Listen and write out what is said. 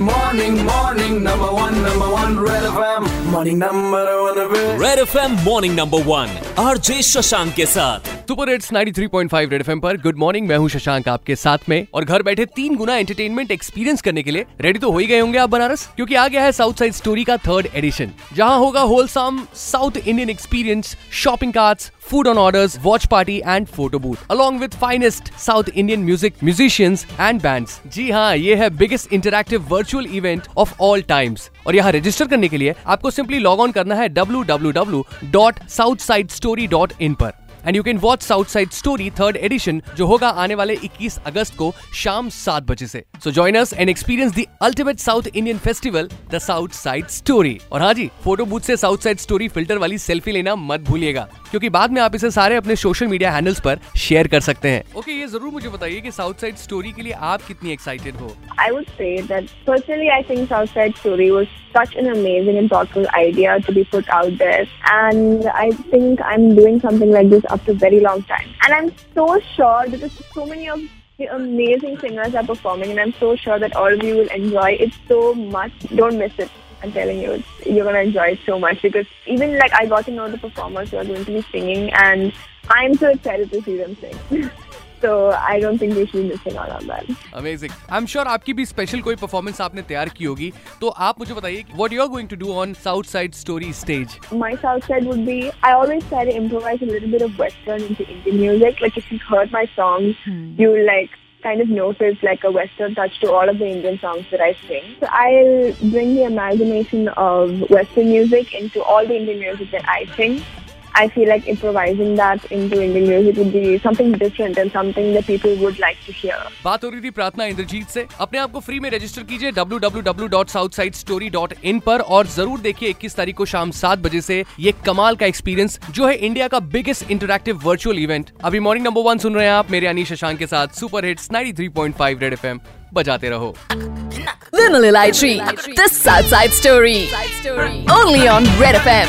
Morning, morning, number one, number one, Red FM. Morning, number one. Red FM, morning, number one. RJ Shashank के साथ। Super hits 93.5 red FM पर good morning मैं हूँ शशांक आपके साथ में। और घर बैठे तीन गुना एंटरटेनमेंट एक्सपीरियंस करने के लिए रेडी तो हो ही गए होंगे आप बनारस, क्योंकि आ गया है साउथ साइड स्टोरी का थर्ड एडिशन जहाँ होगा wholesome south Indian experience shopping cards food on orders watch party and photo booth along with finest south Indian music musicians and bands जी हाँ ये है biggest interactive virtual event of all times और यहाँ register करने के लिए आपको simply log on करना है www.southsidestory.in पर। And you can watch south side story third edition जो होगा आने वाले 21 अगस्त को शाम सात बजे से। So join us and experience the ultimate south Indian festival the south side story और हाँ जी फ़ोटो बूथ से साउथ साइड स्टोरी फ़िल्टर वाली सेल्फी लेना मत भूलिएगा। क्योंकि बाद में आप इसे सारे अपने सोशल मीडिया हैंडल्स पर शेयर कर सकते हैं ओके okay, ये ज़रूर मुझे बताइए कि साउथ साइड स्टोरी के लिए आप कितनी एक्साइटेड हो I would say that personally I think south side story was such an amazing and thoughtful idea to be put out there and I think I am doing something like this after very long time and I am so sure because so many of The amazing singers are performing and I'm so sure that all of you will enjoy it so much. Don't miss it. I'm telling you, it's, you're going to enjoy it so much because even like I got to know the performers who are going to be singing, and I'm so excited to see them sing. so I don't think we should be missing out on that. Amazing I am sure आपकी भी special कोई performance आपने तैयार की होगी तो आप मुझे बताइए what you are going to do on south side story stage My south side would be I always try to improvise a little bit of Western into Indian music. Like if you've heard my songs, you will like kind of notice like a Western touch to all of the Indian songs that I sing. So I'll bring the amalgamation of Western music into all the Indian music that I sing. I feel like improvising that into Indian music would be something different and something that people would like to hear. बात हो रही थी प्रार्थना इंद्रजीत से। अपने आप को free में रजिस्टर कीजिए www.southsidestory.in पर और ज़रूर देखिए 21 तारीख को शाम 7 बजे से ये कमाल का एक्सपीरियंस जो है इंडिया का बिगेस्ट इंटरक्टिव वर्चुअल इवेंट अभी मॉर्निंग नंबर वन सुन रहे हैं आप मेरे अनी शशांक के साथ super hits 93.5 three point five red F बजाते रहो। Story only on red F M